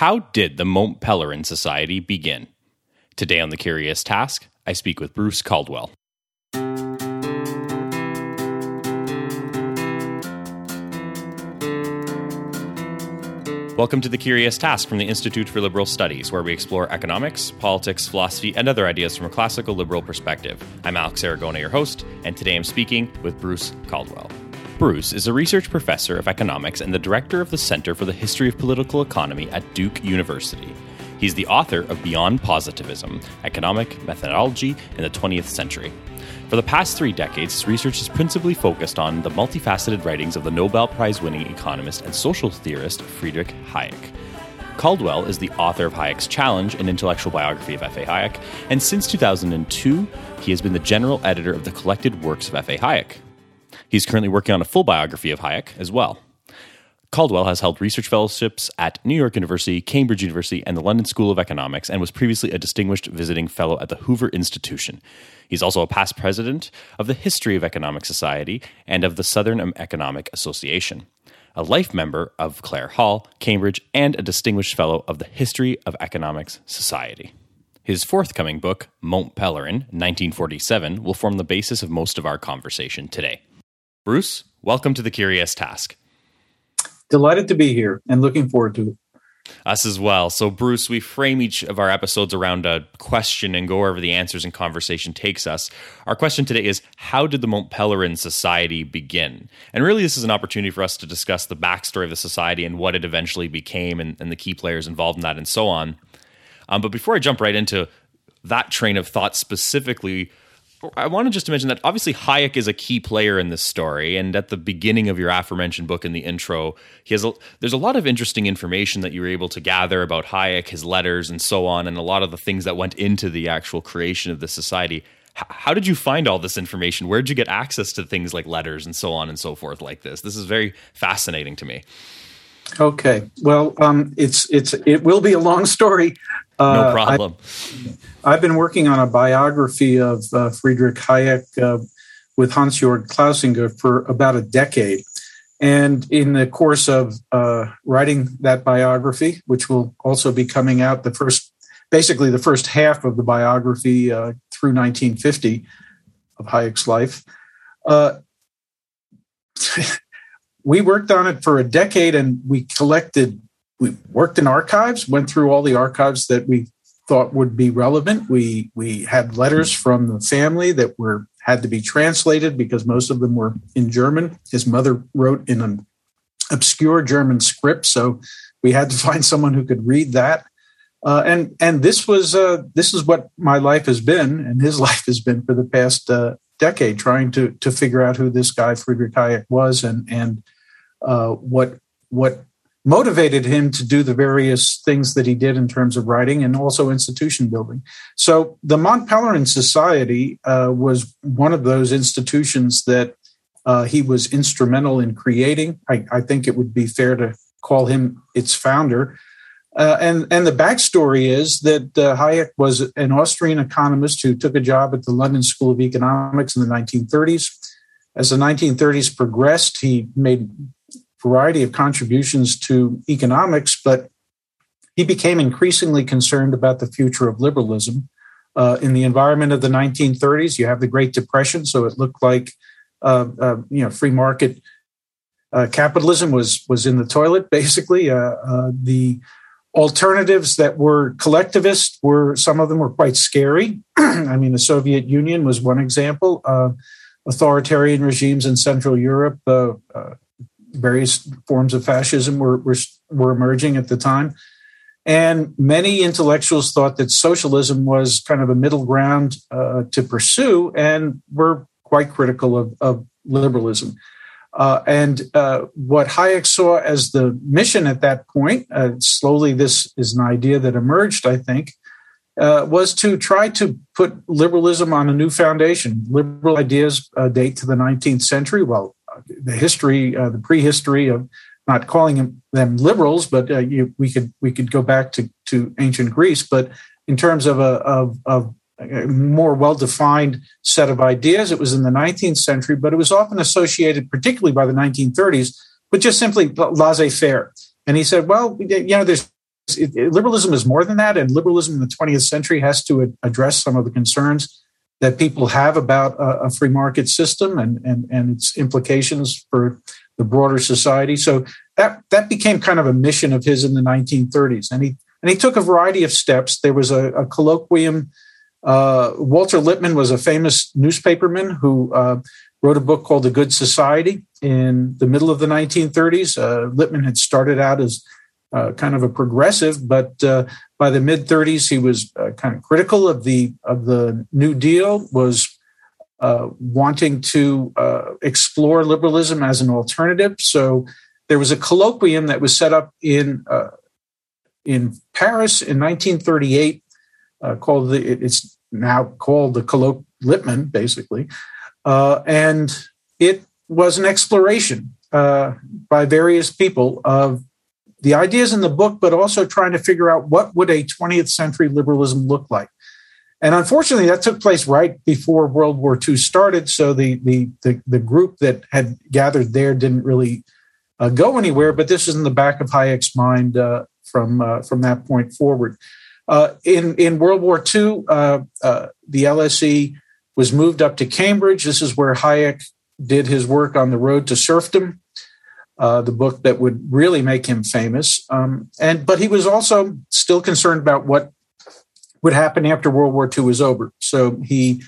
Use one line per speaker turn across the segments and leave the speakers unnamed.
How did the Mont Pelerin Society begin? Today on The Curious Task, I speak with Bruce Caldwell. Welcome to The Curious Task from the Institute for Liberal Studies, where we explore economics, politics, philosophy, and other ideas from a classical liberal perspective. I'm Alex Aragona, your host, and today I'm speaking with Bruce Caldwell. Bruce is a research professor of economics and the director of the Center for the History of Political Economy at Duke University. He's the author of Beyond Positivism Economic Methodology in the 20th Century. For the past three decades, his research has principally focused on the multifaceted writings of the Nobel Prize winning economist and social theorist Friedrich Hayek. Caldwell is the author of Hayek's Challenge, an intellectual biography of F.A. Hayek, and since 2002, he has been the general editor of the collected works of F.A. Hayek. He's currently working on a full biography of Hayek as well. Caldwell has held research fellowships at New York University, Cambridge University, and the London School of Economics, and was previously a distinguished visiting fellow at the Hoover Institution. He's also a past president of the History of Economic Society and of the Southern Economic Association, a life member of Clare Hall, Cambridge, and a distinguished fellow of the History of Economics Society. His forthcoming book, Mont Pelerin, 1947, will form the basis of most of our conversation today. Bruce, welcome to the Curious Task.
Delighted to be here and looking forward to it.
Us as well. So, Bruce, we frame each of our episodes around a question and go wherever the answers and conversation takes us. Our question today is How did the Mont Pelerin Society begin? And really, this is an opportunity for us to discuss the backstory of the society and what it eventually became and, and the key players involved in that and so on. Um, but before I jump right into that train of thought specifically, I wanted just to mention that obviously Hayek is a key player in this story, and at the beginning of your aforementioned book in the intro, he has a, there's a lot of interesting information that you were able to gather about Hayek, his letters, and so on, and a lot of the things that went into the actual creation of the society. H- how did you find all this information? Where did you get access to things like letters and so on and so forth like this? This is very fascinating to me.
Okay, well, um, it's it's it will be a long story.
Uh, no problem.
I, have been working on a biography of uh, Friedrich Hayek uh, with Hans-Jörg Klausinger for about a decade. And in the course of uh, writing that biography, which will also be coming out the first, basically the first half of the biography uh, through 1950 of Hayek's life, uh, we worked on it for a decade and we collected we worked in archives, went through all the archives that we thought would be relevant. We we had letters from the family that were had to be translated because most of them were in German. His mother wrote in an obscure German script, so we had to find someone who could read that. Uh, and and this was uh, this is what my life has been, and his life has been for the past uh, decade, trying to to figure out who this guy Friedrich Hayek was, and and uh, what what motivated him to do the various things that he did in terms of writing and also institution building. So the Mont Pelerin Society uh, was one of those institutions that uh, he was instrumental in creating. I, I, think it would be fair to call him its founder. Uh, and and the backstory is that uh, Hayek was an Austrian economist who took a job at the London School of Economics in the 1930s. As the 1930s progressed, he made variety of contributions to economics, but he became increasingly concerned about the future of liberalism. Uh, in the environment of the 1930s, you have the Great Depression, so it looked like uh, uh, you know free market uh, capitalism was was in the toilet. Basically, uh, uh, the alternatives that were collectivist were some of them were quite scary. I mean, the Soviet Union was one example. authoritarian regimes in Central Europe various forms of fascism were, were, were emerging at the time. And many intellectuals thought that socialism was kind of a middle ground uh, to pursue and were quite critical of, of liberalism. Uh, and uh, what Hayek saw as the mission at that point, uh, slowly this is an idea that emerged, I think, uh, was to try to put liberalism on a new foundation. Liberal ideas uh, date to the 19th century. Well, the history, uh, the prehistory of not calling them, liberals, but uh, you, we could we could go back to, to ancient Greece. But in terms of a, of, of a more well defined set of ideas, it was in the 19th century, but it was often associated, particularly by the 1930s, with just simply laissez faire. And he said, well, you know, there's it, liberalism is more than that, and liberalism in the 20th century has to address some of the concerns that people have about a, a free market system and, and, and its implications for the broader society. So that that became kind of a mission of his in the 1930s, and he and he took a variety of steps. There was a, a colloquium. Uh, Walter Lippmann was a famous newspaperman who uh, wrote a book called The Good Society in the middle of the 1930s. Uh, Lippmann had started out as uh, kind of a progressive, but uh, by the mid 30s, he was uh, kind of critical of the of the New Deal. Was uh, wanting to uh, explore liberalism as an alternative. So there was a colloquium that was set up in in Paris in 1938 called the it's now called the colloquium Lippmann, basically, and it was an exploration by various people of the ideas in the book, but also trying to figure out what would a 20th century liberalism look like. And unfortunately, that took place right before World War II started. So the the the, the group that had gathered there didn't really uh, go anywhere. But this is in the back of Hayek's mind uh, from uh, from that point forward. Uh, in in World War II, uh, uh, the LSE was moved up to Cambridge. This is where Hayek did his work on the road to serfdom uh, the book that would really make him famous. Um, and but he was also still concerned about what would happen after World War II was over. So he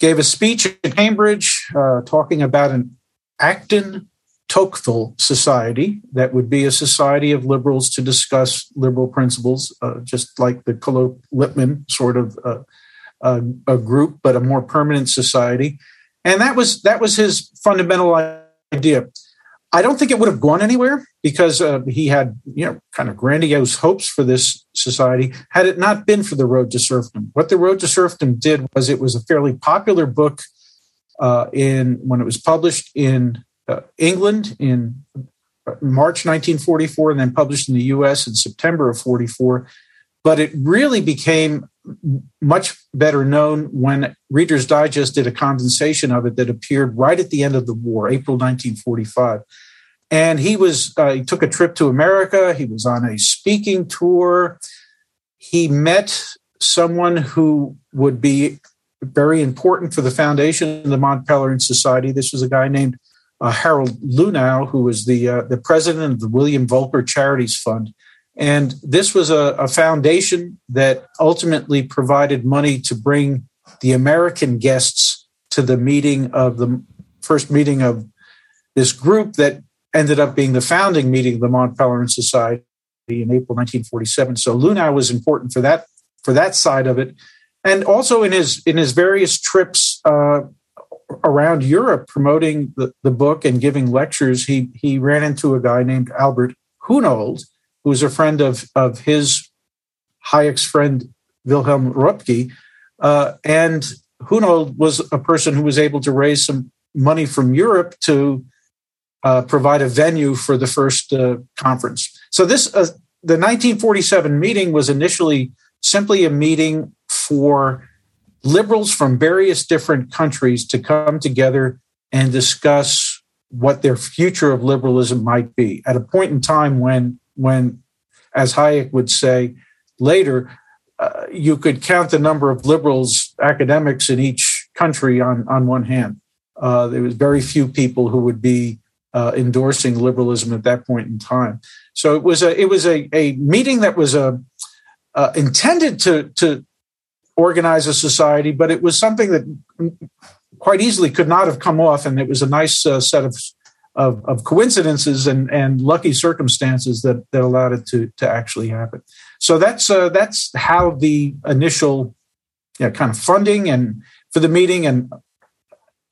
gave a speech at Cambridge uh, talking about an Acton Tocqueville society that would be a society of liberals to discuss liberal principles, uh, just like the Colloque Lippmann sort of uh, a group, but a more permanent society. And that was that was his fundamental idea. I don't think it would have gone anywhere because uh, he had, you know, kind of grandiose hopes for this society had it not been for the Road to Serfdom. What the Road to Serfdom did was it was a fairly popular book uh, in when it was published in uh, England in uh, March 1944 and then published in the U.S. in September of 44. But it really became much better known when Reader's Digest did a condensation of it that appeared right at the end of the war, April 1945. And he was uh, he took a trip to America. He was on a speaking tour. He met someone who would be very important for the foundation of the Pelerin Society. This was a guy named uh, Harold Luhnow, who was the uh, the president of the William Volker Charities Fund. And this was a, a foundation that ultimately provided money to bring the American guests to the meeting of the first meeting of this group that ended up being the founding meeting of the Mont Pelerin Society in April 1947. So Luhnow was important for that for that side of it, and also in his in his various trips uh, around Europe promoting the, the book and giving lectures. He he ran into a guy named Albert Hunold, who was a friend of, of his Hayek's friend Wilhelm Röpke. Uh, and Hunold was a person who was able to raise some money from Europe to uh, provide a venue for the first uh, conference. So this uh, the 1947 meeting was initially simply a meeting for liberals from various different countries to come together and discuss what their future of liberalism might be at a point in time when when, as Hayek would say later, uh, you could count the number of liberals academics in each country on, on one hand. Uh, there was very few people who would be uh, endorsing liberalism at that point in time. So it was a it was a, a meeting that was a uh, intended to to organize a society, but it was something that quite easily could not have come off, and it was a nice uh, set of of, of coincidences and, and lucky circumstances that, that allowed it to, to actually happen. So that's uh, that's how the initial you know, kind of funding and for the meeting and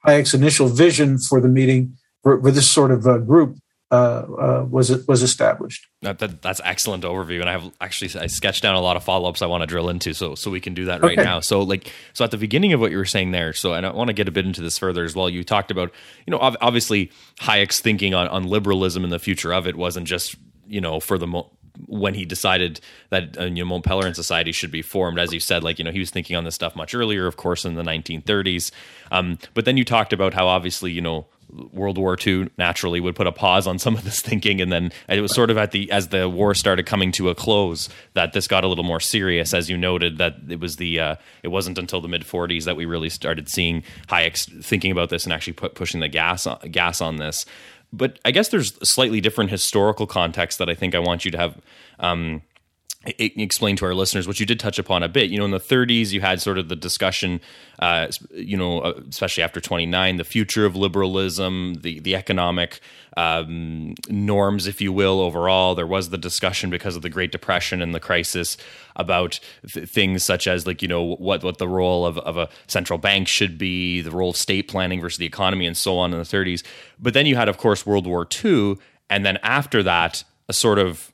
Hayek's initial vision for the meeting for, for this sort of uh, group uh, uh, was was established.
That, that, that's excellent overview, and I have actually I sketched down a lot of follow ups I want to drill into, so so we can do that right okay. now. So like so at the beginning of what you were saying there, so and I want to get a bit into this further as well. You talked about you know obviously Hayek's thinking on on liberalism and the future of it wasn't just you know for the mo- when he decided that uh, you know Mont Pelerin Society should be formed, as you said, like you know he was thinking on this stuff much earlier, of course, in the 1930s. Um, but then you talked about how obviously you know World War II naturally would put a pause on some of this thinking, and then it was sort of at the as the war started coming to a close that this got a little more serious. As you noted, that it was the uh, it wasn't until the mid 40s that we really started seeing Hayek thinking about this and actually put, pushing the gas on, gas on this. But I guess there's a slightly different historical context that I think I want you to have. Um, explain to our listeners what you did touch upon a bit. You know, in the 30s, you had sort of the discussion, uh, you know, uh, especially after 29, the future of liberalism, the the economic um, norms, if you will, overall. There was the discussion because of the Great Depression and the crisis about th- things such as like you know what what the role of, of a central bank should be, the role of state planning versus the economy, and so on in the 30s. But then you had, of course, World War II, and then after that, a sort of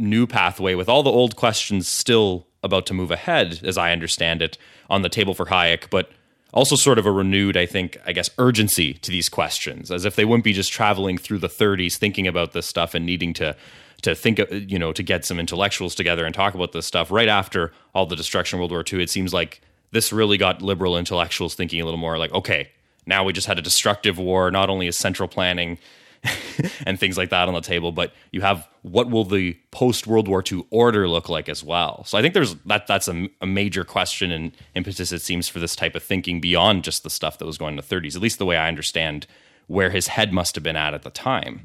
new pathway with all the old questions still about to move ahead, as I understand it, on the table for Hayek, but also sort of a renewed, I think, I guess, urgency to these questions, as if they wouldn't be just traveling through the 30s thinking about this stuff and needing to to think, you know, to get some intellectuals together and talk about this stuff right after all the destruction of World War II. It seems like this really got liberal intellectuals thinking a little more like, okay, now we just had a destructive war. Not only is central planning and things like that on the table, but you have what will the post World War II order look like as well. So I think there's that that's a, a, major question and impetus it seems for this type of thinking beyond just the stuff that was going in the 30s. At least the way I understand where his head must have been at at the time.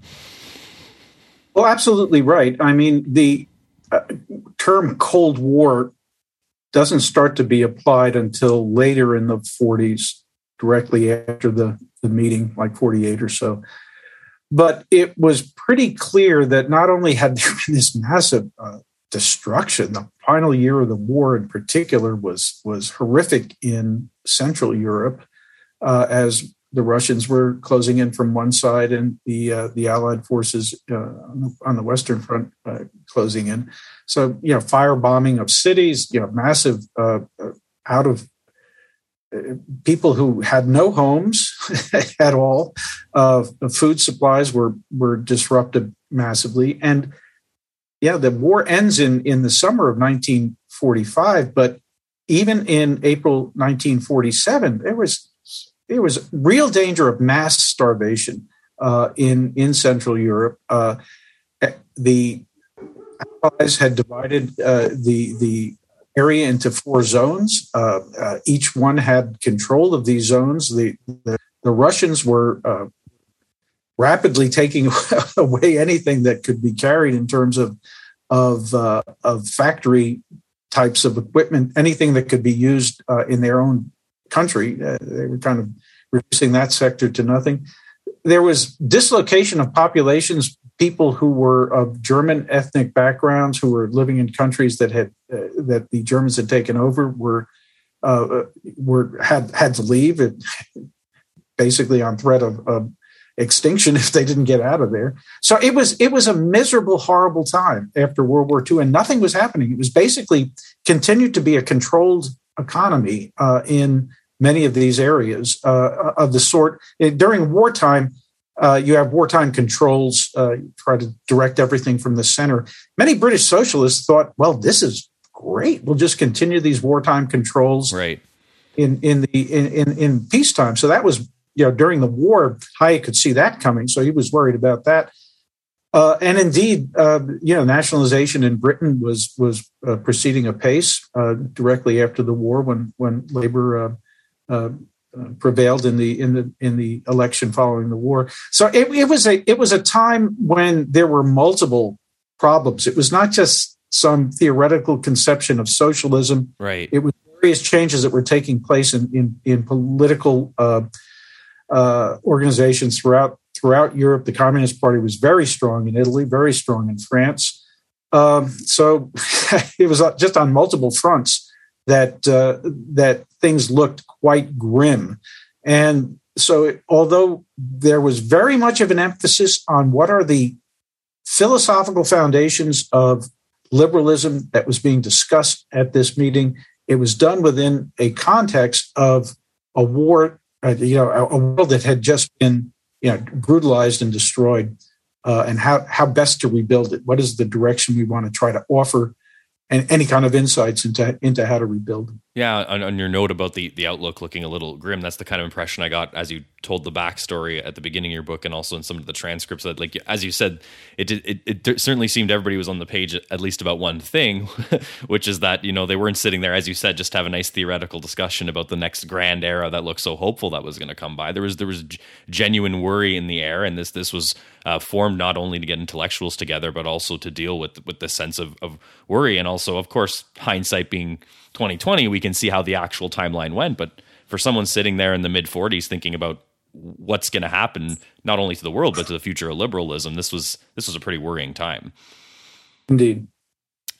Well, absolutely right. I mean, the uh, term Cold War doesn't start to be applied until later in the 40s, directly after the, the meeting, like 48 or so. But it was pretty clear that not only had there been this massive uh, destruction, the final year of the war in particular was was horrific in Central Europe, uh, as the Russians were closing in from one side and the uh, the Allied forces uh, on the Western Front uh, closing in. So you know, firebombing of cities, you know, massive uh, out of people who had no homes at all. Uh, food supplies were were disrupted massively, and yeah, the war ends in in the summer of 1945. But even in April 1947, there was there was real danger of mass starvation uh, in in Central Europe. Uh, the Allies had divided uh, the the area into four zones. Uh, uh, each one had control of these zones. The, the, the Russians were uh, rapidly taking away anything that could be carried in terms of of, uh, of factory types of equipment, anything that could be used uh, in their own country. Uh, they were kind of reducing that sector to nothing. There was dislocation of populations people who were of German ethnic backgrounds who were living in countries that had uh, that the Germans had taken over were uh, were had had to leave, it, basically on threat of, of, extinction if they didn't get out of there. So it was it was a miserable, horrible time after World War II, and nothing was happening. It was basically continued to be a controlled economy uh, in many of these areas uh, of the sort during wartime uh, you have wartime controls, uh, try to direct everything from the center. Many British socialists thought, well, this is great. We'll just continue these wartime controls
right.
in, in the in, in, in peacetime. So that was, you know, during the war, Hayek could see that coming. So he was worried about that. Uh, and indeed, uh, you know, nationalization in Britain was was uh, proceeding apace uh, directly after the war, when when labor uh, uh, uh, prevailed in the in the in the election following the war. So it, it, was a it was a time when there were multiple problems. It was not just some theoretical conception of socialism.
Right.
It was various changes that were taking place in in, in political uh, uh, organizations throughout throughout Europe. The Communist Party was very strong in Italy, very strong in France. Um, so it was just on multiple fronts that uh, that things looked quite grim. And so, although there was very much of an emphasis on what are the philosophical foundations of liberalism that was being discussed at this meeting, it was done within a context of a war, uh, you know, a, a, world that had just been, you know, brutalized and destroyed, uh, and how how best to rebuild it. What is the direction we want to try to offer and any kind of insights into into how to rebuild them.
Yeah, on, on, your note about the the outlook looking a little grim, that's the kind of impression I got as you told the backstory at the beginning of your book, and also in some of the transcripts. That, like as you said, it it, it certainly seemed everybody was on the page at least about one thing, which is that you know they weren't sitting there, as you said, just to have a nice theoretical discussion about the next grand era that looked so hopeful that was going to come by. There was there was genuine worry in the air, and this this was uh, formed not only to get intellectuals together, but also to deal with with the sense of, of worry, and also, of course, hindsight being 2020, we can see how the actual timeline went. But for someone sitting there in the mid 40s thinking about what's going to happen not only to the world but to the future of liberalism, this was this was a pretty worrying time.
Indeed.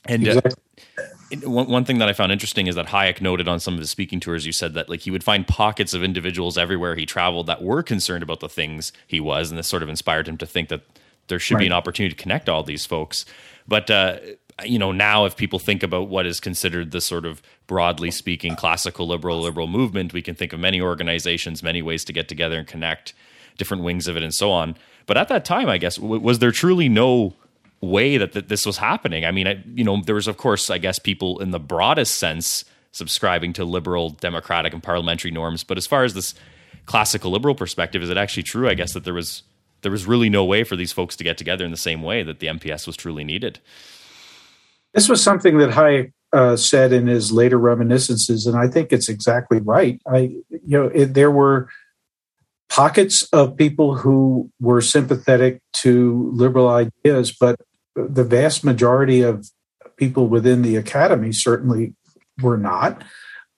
And uh, exactly. uh, one, one thing that I found interesting is that Hayek noted on some of his speaking tours, you said that like he would find pockets of individuals everywhere he traveled that were concerned about the things he was, and this sort of inspired him to think that there should right. be an opportunity to connect all these folks. But uh, you know, now if people think about what is considered the sort of broadly speaking classical liberal liberal movement, we can think of many organizations, many ways to get together and connect different wings of it and so on. But at that time, I guess, w- was there truly no way that, this was happening? I mean, I, you know, there was, of course, I guess, people in the broadest sense subscribing to liberal, democratic, and parliamentary norms. But as far as this classical liberal perspective, is it actually true? I guess that there was there was really no way for these folks to get together in the same way that the MPS was truly needed.
This was something that Hayek uh, said in his later reminiscences, and I think it's exactly right. I, you know, it, there were pockets of people who were sympathetic to liberal ideas, but the vast majority of people within the academy certainly were not.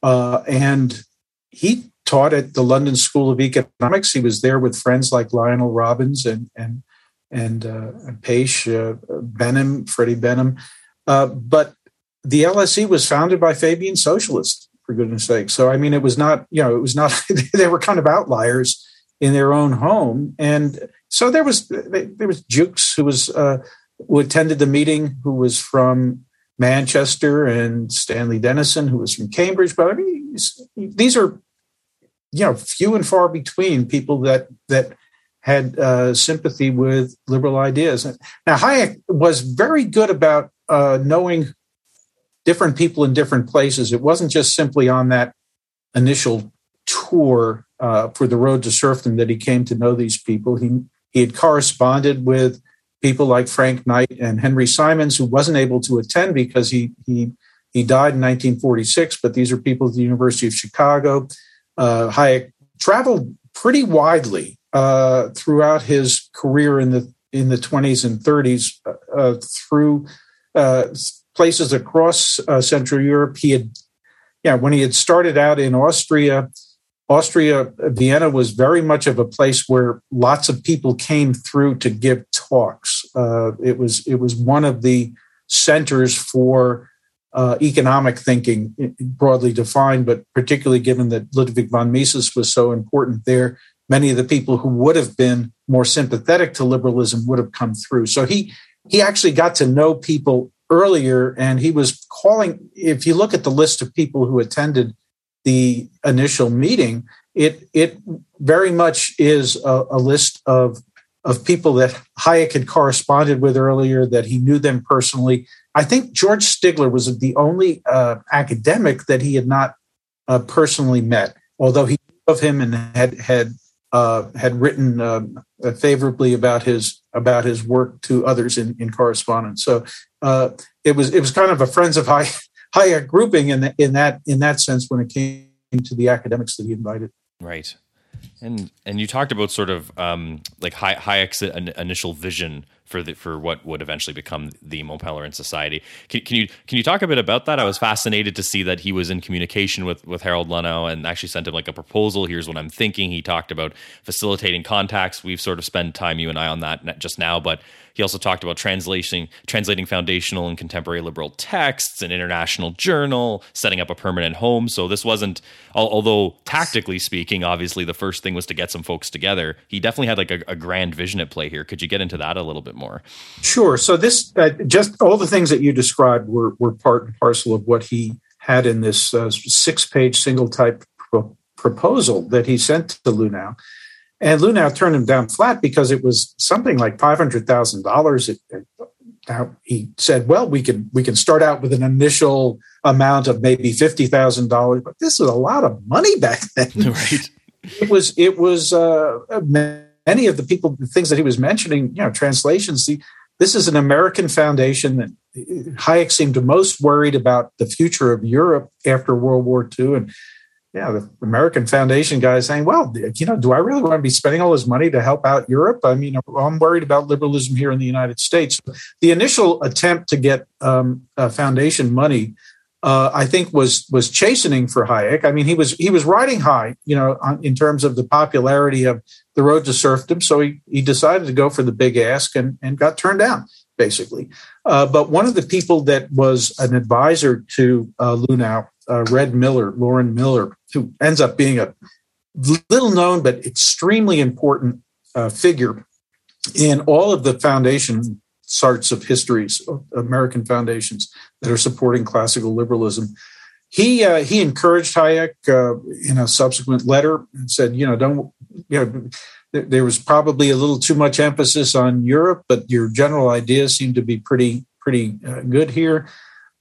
Uh, and he taught at the London School of Economics. He was there with friends like Lionel Robbins and and and, uh, and uh, Benham, Freddie Benham, uh, but the LSE was founded by Fabian socialists, for goodness sake. So, I mean, it was not, you know, it was not, they were kind of outliers in their own home. And so there was, there was Jewkes who was, uh, who attended the meeting, who was from Manchester, and Stanley Dennison, who was from Cambridge. But I mean, these are, you know, few and far between people that, that, had uh, sympathy with liberal ideas. Now, Hayek was very good about uh, knowing different people in different places. It wasn't just simply on that initial tour uh, for the road to serfdom that he came to know these people. He he had corresponded with people like Frank Knight and Henry Simons, who wasn't able to attend because he he he died in 1946. But these are people at the University of Chicago. Uh, Hayek traveled pretty widely uh, throughout his career in the in the 20s and 30s uh, through uh, places across uh, Central Europe. He had, yeah, when he had started out in Austria, Austria, Vienna was very much of a place where lots of people came through to give talks. Uh, it was it was one of the centers for uh, economic thinking, broadly defined, but particularly given that Ludwig von Mises was so important there, many of the people who would have been more sympathetic to liberalism would have come through. So he he actually got to know people earlier and he was calling if you look at the list of people who attended the initial meeting it it very much is a, a list of of people that Hayek had corresponded with earlier that he knew them personally. I think george stigler was the only uh, academic that he had not uh, personally met although he knew of him and had had uh, had written um, favorably about his about his work to others in, in correspondence. So uh, it was it was kind of a friends of high higher grouping in the, in that in that sense when it came to the academics that he invited.
Right. And and you talked about sort of um, like high Hayek's initial vision for the, for what would eventually become the Mont Pelerin Society. Can, can, you can you talk a bit about that? I was fascinated to see that he was in communication with with Harold Luhnow and actually sent him like a proposal. Here's what I'm thinking. He talked about facilitating contacts. We've sort of spent time you and I on that just now, but he also talked about translating translating foundational and contemporary liberal texts, an international journal, setting up a permanent home. So this wasn't, although tactically speaking, obviously the first thing was to get some folks together. He definitely had like a, a grand vision at play here. Could you get into that a little bit more?
Sure. So this, uh, just all the things that you described were were part and parcel of what he had in this uh, six page single type pro- proposal that he sent to Luhnow. And Luhnow turned him down flat because it was something like $500,000. now he said, well, we can we can start out with an initial amount of maybe fifty thousand dollars, but this is a lot of money back then. Right. It was it was uh, many of the people the things that he was mentioning, you know, translations. The, this is an American foundation that Hayek seemed most worried about the future of Europe after World War II, and yeah, the American Foundation guy saying, well, you know, do I really want to be spending all this money to help out Europe? I mean, I'm worried about liberalism here in the United States. The initial attempt to get um, foundation money, uh, I think, was was chastening for Hayek. I mean, he was he was riding high, you know, on, in terms of the popularity of the road to serfdom. So he he decided to go for the big ask and and got turned down basically. Uh, but one of the people that was an advisor to uh, Luhnow uh, Red Miller, Loren Miller, who ends up being a little known but extremely important uh, figure in all of the foundation sorts of histories, American foundations that are supporting classical liberalism. He uh, he encouraged Hayek uh, in a subsequent letter and said, you know, don't you know. There was probably a little too much emphasis on Europe, but your general ideas seem to be pretty pretty uh, good here.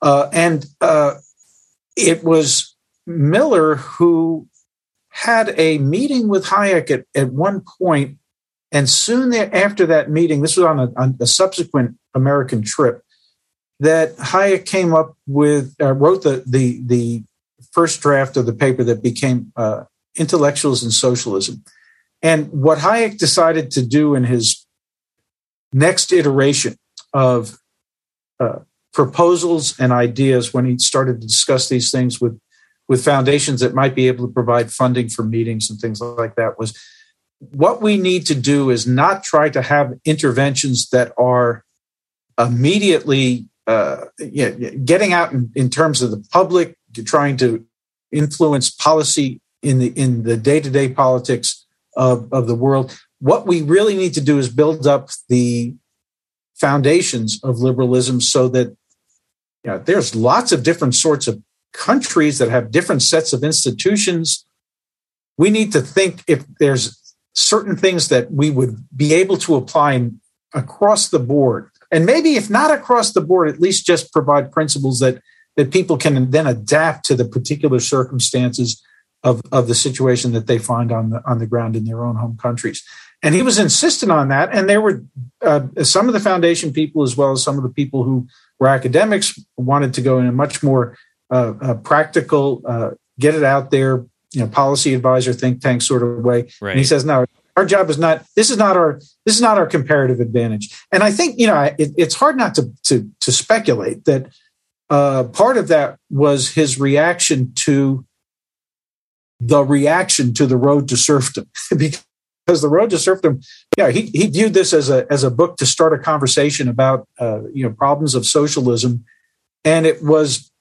Uh, and uh, it was Miller who had a meeting with Hayek at, at one point, and soon after that meeting, this was on a, on a subsequent American trip, that Hayek came up with, uh, wrote the, the, the first draft of the paper that became uh, Intellectuals and Socialism. And what Hayek decided to do in his next iteration of uh, proposals and ideas when he started to discuss these things with with foundations that might be able to provide funding for meetings and things like that was what we need to do is not try to have interventions that are immediately uh, yeah, getting out in, in terms of the public trying to influence policy in the in the day-to-day politics of, of the world. What we really need to do is build up the foundations of liberalism so that you know, there's lots of different sorts of countries that have different sets of institutions. We need to think if there's certain things that we would be able to apply across the board. And maybe if not across the board, at least just provide principles that, that people can then adapt to the particular circumstances of, of the situation that they find on the, on the ground in their own home countries. And he was insistent on that. And there were uh, some of the foundation people, as well as some of the people who were academics, wanted to go in a much more uh, uh, practical, uh, get it out there, you know, policy advisor, think tank sort of way. Right. And he says, no, our job is not. This is not our. This is not our comparative advantage. And I think you know it, it's hard not to to to speculate that uh, part of that was his reaction to the reaction to the road to serfdom because because the road to serfdom yeah he, he viewed this as a as a book to start a conversation about uh, you know problems of socialism and it was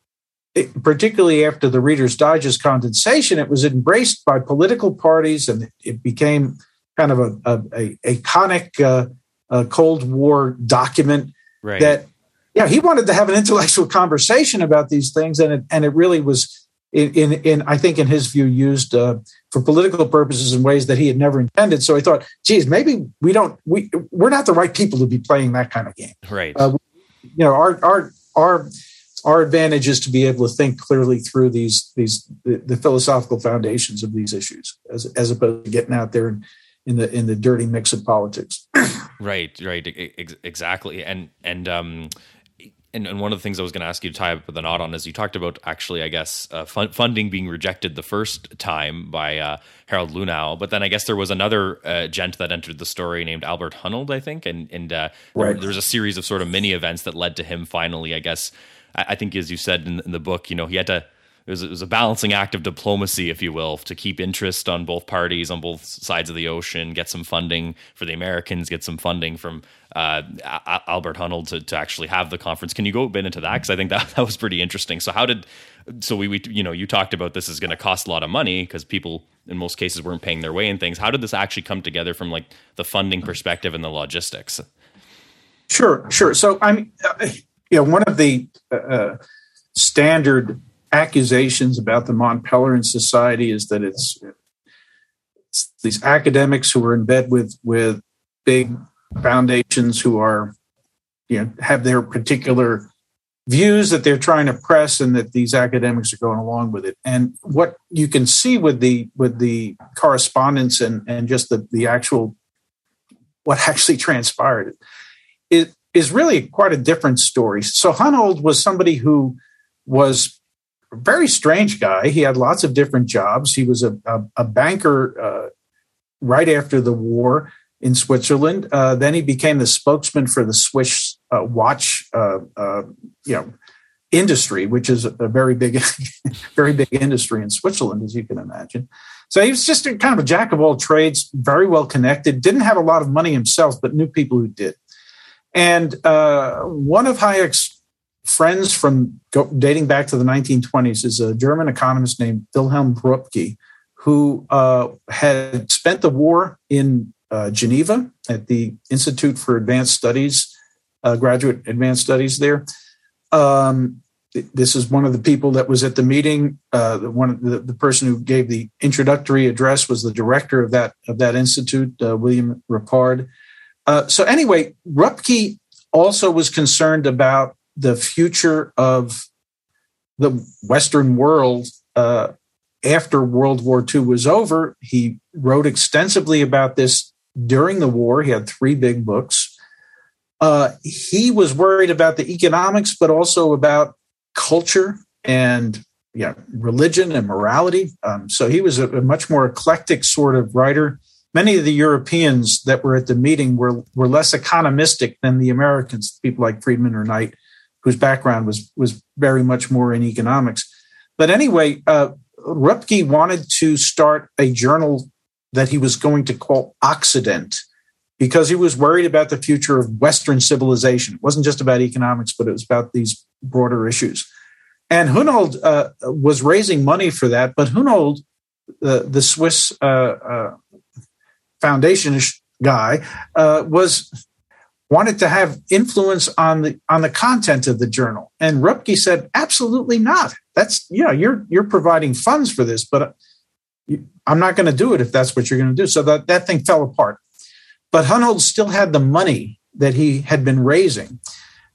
it, particularly after the reader's digest condensation it was embraced by political parties and it, became kind of a, a, a iconic uh, a cold war document right. that yeah he wanted to have an intellectual conversation about these things and it, and it really was in, in, in I think in his view used uh, for political purposes in ways that he had never intended. So I thought, geez, maybe we don't we we're not the right people to be playing that kind of game.
Right. Uh,
you know, our our our our advantage is to be able to think clearly through these these the, the philosophical foundations of these issues, as as opposed to getting out there and in the in the dirty mix of politics.
right, right, exactly, and and um, and, and, one of the things I was going to ask you to tie up with a knot on is you talked about actually, I guess, uh, fun, funding being rejected the first time by uh, Harold Luhnow, but then I guess there was another uh, gent that entered the story named Albert Hunold, I think, and and uh, right. there, there, was a series of sort of mini events that led to him finally, I guess, I, I think as you said in, in the book, you know, he had to it was, it was, a balancing act of diplomacy, if you will, to keep interest on both parties, on both sides of the ocean, get some funding for the Americans, get some funding from uh, Albert Hunold to, to actually have the conference. Can you go a bit into that? Because I think that, that was pretty interesting. So how did so we, we you know you talked about this is going to cost a lot of money because people in most cases weren't paying their way and things. How did this actually come together from like the funding perspective and the logistics?
Sure, sure. So I'm, uh, you know, one of the uh, standard accusations about the Mont Pelerin Society is that it's, it's, these academics who are in bed with with big foundations who are you know have their particular views that they're trying to press and that these academics are going along with it. And what you can see with the with the correspondence and and just the the actual what actually transpired it is really quite a different story. So hunold was somebody who was very strange guy he had lots of different jobs he was a, a, a banker uh, right after the war in Switzerland. Uh, then he became the spokesman for the Swiss uh, watch, uh, uh you know, industry, which is a very big, very big industry in Switzerland, as you can imagine. So he was just a kind of a jack of all trades, very well connected. Didn't have a lot of money himself, but knew people who did. And uh, one of Hayek's friends from dating back to the 1920s is a German economist named Wilhelm Röpke, who uh, had spent the war in uh, Geneva at the Institute for Advanced Studies, uh, graduate advanced studies there. Um, this is one of the people that was at the meeting. Uh, one the, the, person who gave the introductory address was the director of that of that institute, uh, William Rappard. Uh, so anyway, Röpke also was concerned about the future of the Western world uh, after World War II was over. He wrote extensively about this during the war. He had three big books. Uh, he was worried about the economics, but also about culture and yeah, religion and morality. Um, so he was a, a, much more eclectic sort of writer. Many of the Europeans that were at the meeting were were less economistic than the Americans. People like Friedman or Knight, whose background was was very much more in economics. But anyway, uh, Röpke wanted to start a journal that he was going to call Occident because he was worried about the future of Western civilization. It wasn't just about economics, but it was about these broader issues. And Hunold uh, was raising money for that, but Hunold, uh, the Swiss uh, uh foundation guy, uh, was wanted to have influence on the on the content of the journal. And Röpke said, "Absolutely not. That's you know you're you're providing funds for this, but I'm not going to do it if that's what you're going to do. So that, that thing fell apart. But Hunold still had the money that he had been raising.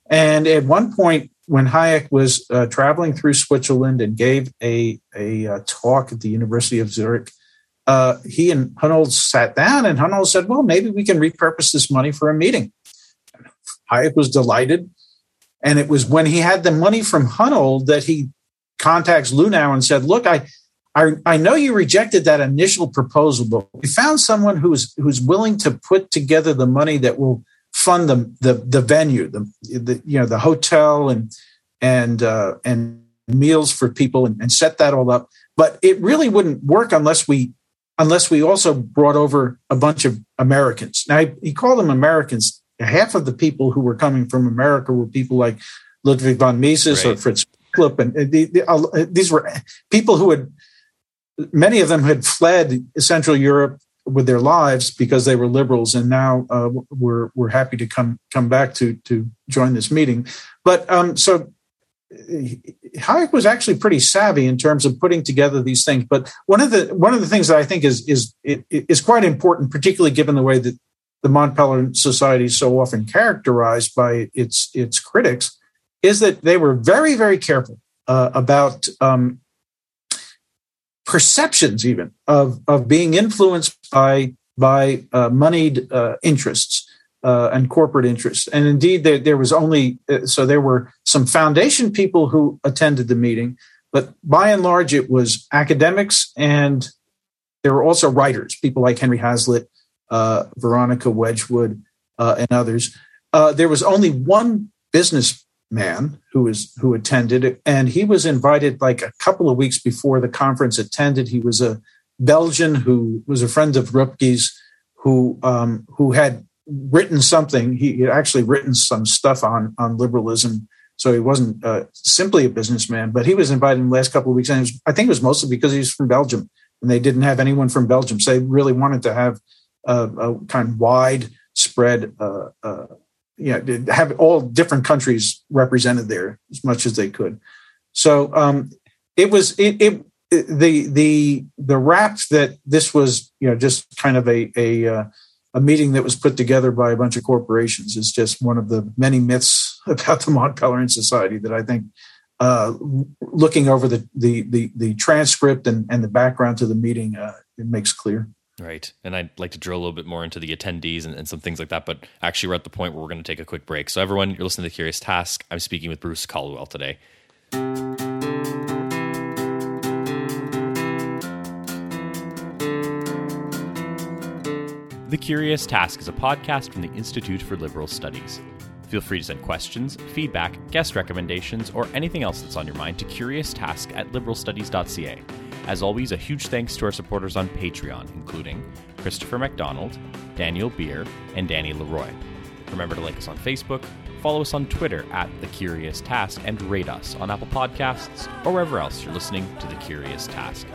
And at one point, when Hayek was uh, traveling through Switzerland and gave a, a, a, uh, talk at the University of Zurich, uh, he and Hunold sat down, and Hunold said, Well, maybe we can repurpose this money for a meeting. Hayek was delighted. And it was when he had the money from Hunold that he contacts Luhnow and said, Look, I, I, I know you rejected that initial proposal, but we found someone who's who's willing to put together the money that will fund the the, the venue, the, the you know the hotel and and uh, and meals for people and, and set that all up. But it really wouldn't work unless we unless we also brought over a bunch of Americans. Now he called them Americans. Half of the people who were coming from America were people like Ludwig von Mises right. or Fritz Klipp, and the, the, uh, these were people who had many of them had fled Central Europe with their lives because they were liberals, and now uh, we're we're happy to come come back to to join this meeting. But um, so Hayek was actually pretty savvy in terms of putting together these things. But one of the one of the things that I think is is is quite important, particularly given the way that the Mont Pelerin Society is so often characterized by its its critics, is that they were very very careful uh, about um, perceptions even of of being influenced by by uh, moneyed uh, interests uh, and corporate interests. And indeed, there, there was only uh, so there were some foundation people who attended the meeting, but by and large, it was academics and there were also writers, people like Henry Hazlitt, uh, Veronica Wedgwood, uh, and others. there was only one businessman who was who attended and he was invited like a couple of weeks before the conference attended he was a belgian who was a friend of Röpke's, who um, who had written something he had actually written some stuff on on liberalism so he wasn't uh, simply a businessman but he was invited in the last couple of weeks and was, i think it was mostly because he was from belgium and they didn't have anyone from belgium so they really wanted to have a, a kind of wide spread uh, uh, you know, have all different countries represented there as much as they could. So um, it was it, it, the the the rap that this was you know just kind of a a uh, a meeting that was put together by a bunch of corporations. is just one of the many myths about the Mont Pelerin Society that I think uh, looking over the, the, the, the, transcript and, and the background to the meeting, uh, it makes clear.
Right. And I'd like to drill a little bit more into the attendees and, and, some things like that. But actually, we're at the point where we're going to take a quick break. So, everyone, you're listening to The Curious Task. I'm speaking with Bruce Caldwell today. The Curious Task is a podcast from the Institute for Liberal Studies. Feel free to send questions, feedback, guest recommendations, or anything else that's on your mind to curioustask at liberalstudies.ca. As always, a huge thanks to our supporters on Patreon, including Christopher McDonald, Daniel Beer, and Danny Leroy. Remember to like us on Facebook, follow us on Twitter at The Curious Task, and rate us on Apple Podcasts or wherever else you're listening to The Curious Task.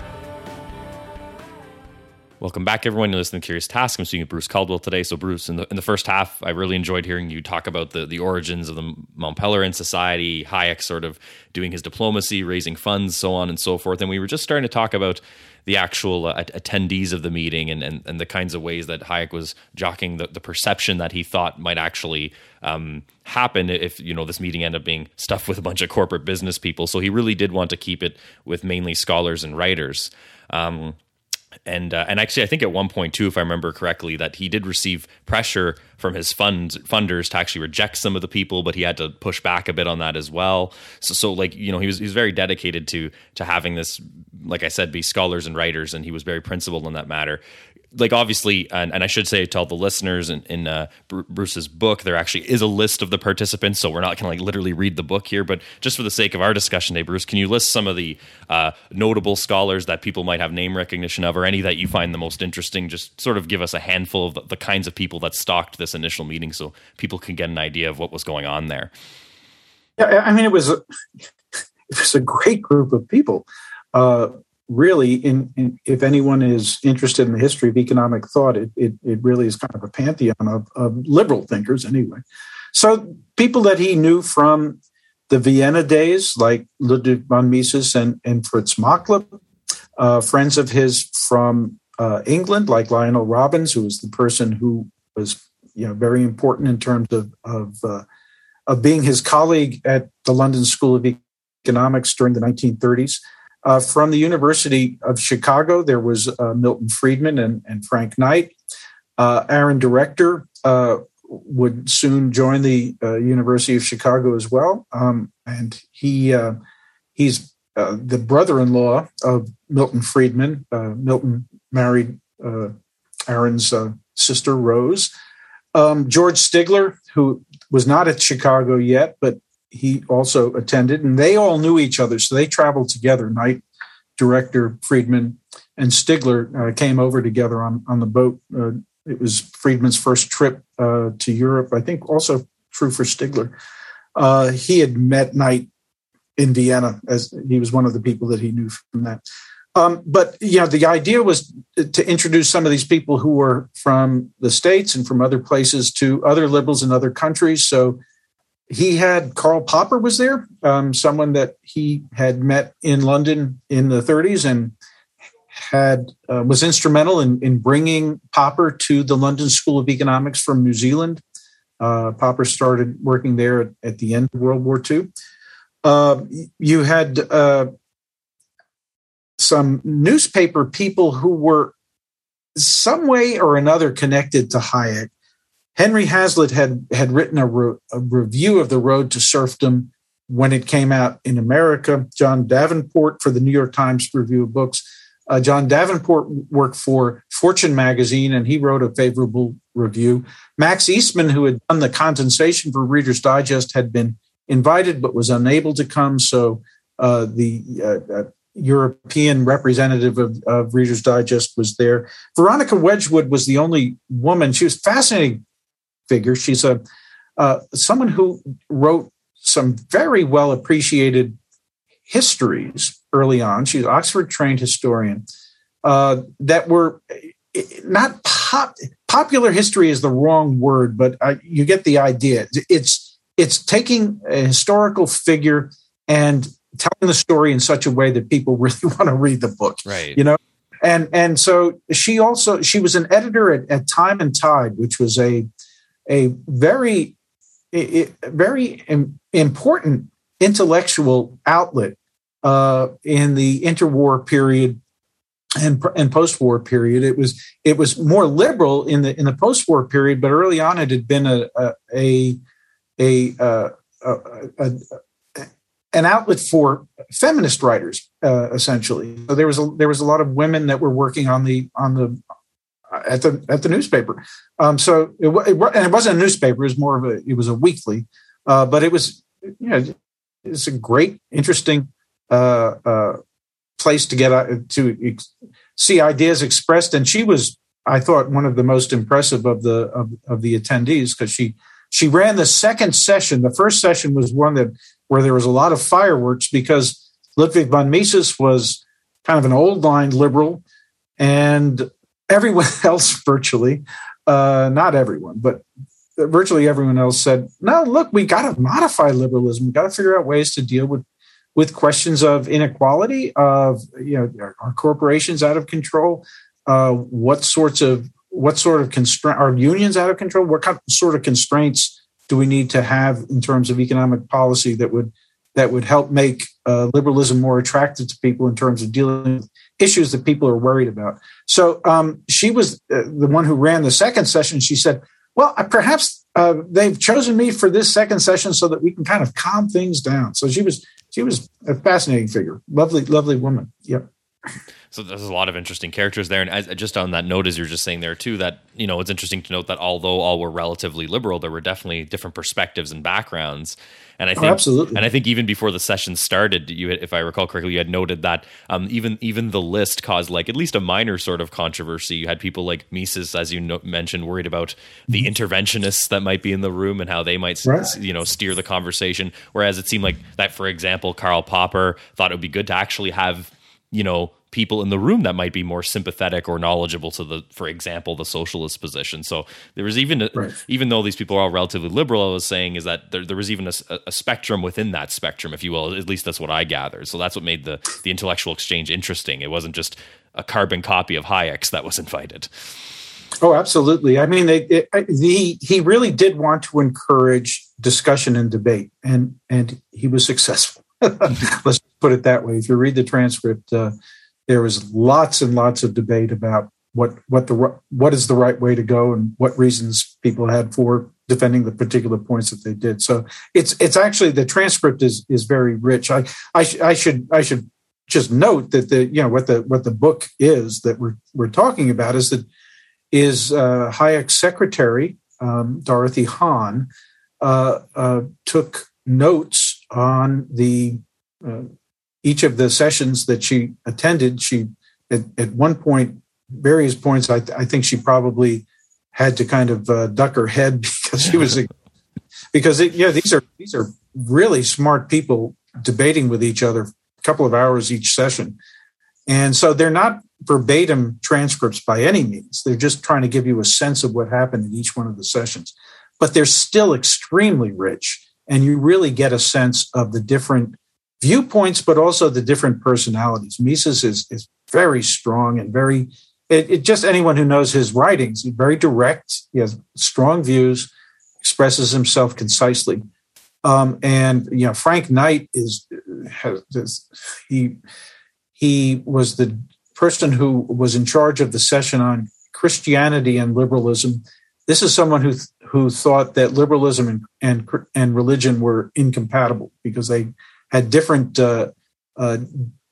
Welcome back, everyone. You're listening to Curious Task. I'm speaking with Bruce Caldwell today. So, Bruce, in the, in the first half, I really enjoyed hearing you talk about the, the origins of the Mont Pelerin Society, Hayek sort of doing his diplomacy, raising funds, so on and so forth. And we were just starting to talk about the actual uh, attendees of the meeting and, and, and the kinds of ways that Hayek was jockeying the, the perception that he thought might actually um, happen if you know this meeting ended up being stuffed with a bunch of corporate business people. So he really did want to keep it with mainly scholars and writers. Um, and uh, and actually, I think at one point too, if I remember correctly, that he did receive pressure from his fund funders to actually reject some of the people, but he had to push back a bit on that as well. So, so like you know, he was he was very dedicated to to having this, like I said, be scholars and writers, and he was very principled on that matter like obviously, and, and, I should say to all the listeners in, in uh, Bruce's book, there actually is a list of the participants. So we're not going to like literally read the book here, but just for the sake of our discussion today, Bruce, can you list some of the uh, notable scholars that people might have name recognition of, or any that you find the most interesting? Just sort of give us a handful of the, the kinds of people that stalked this initial meeting, so people can get an idea of what was going on there.
Yeah, I mean, it was a, it was a great group of people. Uh, really, in, in, if anyone is interested in the history of economic thought, it, it, it really is kind of a pantheon of, of, liberal thinkers, anyway. So people that he knew from the Vienna days, like Ludwig von Mises and, and Fritz Machlup, uh, friends of his from uh, England, like Lionel Robbins, who was the person who was you know very important in terms of of, uh, of being his colleague at the London School of Economics during the 1930s. Uh, from the University of Chicago, there was uh, Milton Friedman and, and Frank Knight. Uh, Aaron Director uh, would soon join the uh, University of Chicago as well, um, and he uh, he's the brother-in-law of Milton Friedman. Milton married Aaron's sister Rose. Um, George Stigler, who was not at Chicago yet, but he also attended, and they all knew each other, so they traveled together. Knight Director Friedman and Stigler uh, came over together on on the boat. Uh, it was Friedman's first trip uh, to Europe. I think also true for Stigler. Uh, he had met Knight in Vienna as he was one of the people that he knew from that. Um, but you know, the idea was to introduce some of these people who were from the states and from other places to other liberals in other countries. So he had Karl Popper was there, um, someone that he had met in London in the 30s and had uh, was instrumental in, in bringing Popper to the London School of Economics from New Zealand. Uh, Popper started working there at, at, the end of World War II. Uh, you had uh, some newspaper people who were some way or another connected to Hayek Henry Hazlitt had had written a, re, a, review of the Road to Serfdom when it came out in America. John Davenport for the New York Times Review of Books. Uh, John Davenport worked for Fortune magazine, and he wrote a favorable review. Max Eastman, who had done the condensation for Reader's Digest, had been invited but was unable to come. So uh, the uh, uh European representative of, of, Reader's Digest was there. Veronica Wedgwood was the only woman. She was a fascinating figure. She's a uh, someone who wrote some very well appreciated histories early on. She's Oxford trained historian uh, that were eh, not pop, popular history is the wrong word, but uh, you get the idea. It's it's taking a historical figure and telling the story in such a way that people really want to read the book.
Right.
You know, and and so she also she was an editor at, at Time and Tide, which was a a very a, very important intellectual outlet uh, in the interwar period and, and post-war period. It was it was more liberal in the in the post-war period, but early on it had been a a a, a, uh, a, a an outlet for feminist writers, uh, essentially. So there was a there was a lot of women that were working on the on the uh, at the at the newspaper. Um, so it, it, and it wasn't a newspaper; it was more of a it was a weekly, uh, but it was you know it's a great, interesting uh, uh place to get uh, to ex- see ideas expressed. And she was, I thought, one of the most impressive of the of, of the attendees because she she ran the second session. The first session was one that where there was a lot of fireworks because Ludwig von Mises was kind of an old line liberal, and everyone else virtually, uh, not everyone, but virtually everyone else said, "No, look, we got to modify liberalism. We got to figure out ways to deal with with questions of inequality, of you know, are corporations out of control? Uh, what sorts of what sort of constraint are unions out of control? What kind of sort of constraints do we need to have in terms of economic policy that would that would help make uh, liberalism more attractive to people in terms of dealing with issues that people are worried about. So um, she was uh, the one who ran the second session. She said, "Well, perhaps uh, they've chosen me for this second session so that we can kind of calm things down." So she was she was a fascinating figure, lovely, lovely woman. Yep.
So there's a lot of interesting characters there, and as, just on that note, as you're just saying there too, that you know it's interesting to note that although all were relatively liberal, there were definitely different perspectives and backgrounds. And I oh, think,
oh, absolutely.
And I think even before the session started, you, if I recall correctly, you had noted that um, even even the list caused like at least a minor sort of controversy. You had people like Mises, as you know, mentioned, worried about the mm-hmm. interventionists that might be in the room and how they might, right. you know, steer the conversation. Whereas it seemed like that, for example, Karl Popper thought it would be good to actually have you know people in the room that might be more sympathetic or knowledgeable to the for example the socialist position. So there was even a, right. even though these people are all relatively liberal i was saying is that there, there was even a, a, spectrum within that spectrum if you will. At least that's what i gathered. So that's what made the the intellectual exchange interesting. It wasn't just a carbon copy of hayek's that was invited.
Oh absolutely. I mean they, it, he he really did want to encourage discussion and debate and and he was successful. Let's put it that way. If you read the transcript uh, there was lots and lots of debate about what what the what is the right way to go and what reasons people had for defending the particular points that they did. So it's it's actually the transcript is is very rich. I I, sh- I should I should just note that the you know what the what the book is that we're we're talking about is that is uh, Hayek's secretary um, Dorothy Hahn uh, uh, took notes on the uh, each of the sessions that she attended, she at, at one point, various points, I, I, think she probably had to kind of uh, duck her head because she was because it, yeah, these are these are really smart people debating with each other a couple of hours each session, and so they're not verbatim transcripts by any means. They're just trying to give you a sense of what happened in each one of the sessions, but they're still extremely rich, and you really get a sense of the different viewpoints, but also the different personalities. Mises is, is very strong and very, it, it, just anyone who knows his writings, he's very direct. He has strong views, expresses himself concisely. Um, and, you know, Frank Knight is, has, is, he, he was the person who was in charge of the session on Christianity and liberalism. This is someone who who thought that liberalism and, and, and religion were incompatible because they had different uh, uh,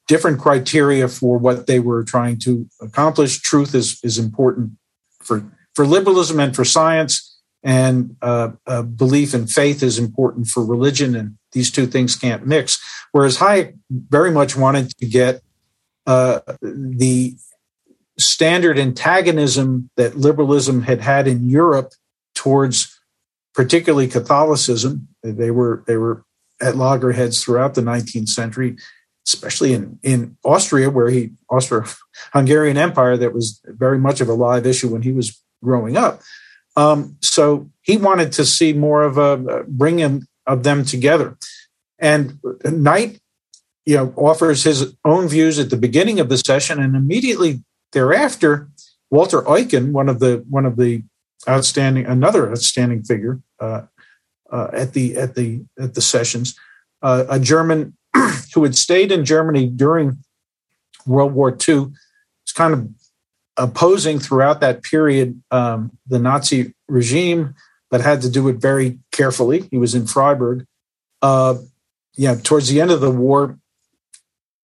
different criteria for what they were trying to accomplish. Truth is is important for for liberalism and for science, and uh, uh, belief and faith is important for religion, and these two things can't mix. Whereas Hayek very much wanted to get uh, the standard antagonism that liberalism had had in Europe towards particularly Catholicism. They were they were at loggerheads throughout the 19th century, especially in, in Austria, where he, Austro Hungarian Empire, that was very much of a live issue when he was growing up. Um, so he wanted to see more of a bringing of them together. And Knight, you know, offers his own views at the beginning of the session and immediately thereafter, Walter Eucken, one of the one of the outstanding, another outstanding figure uh, uh, at the at the at the sessions, uh, a German who had stayed in Germany during World War II, was kind of opposing throughout that period um, the Nazi regime, but had to do it very carefully. He was in Freiburg. Uh, yeah, towards the end of the war,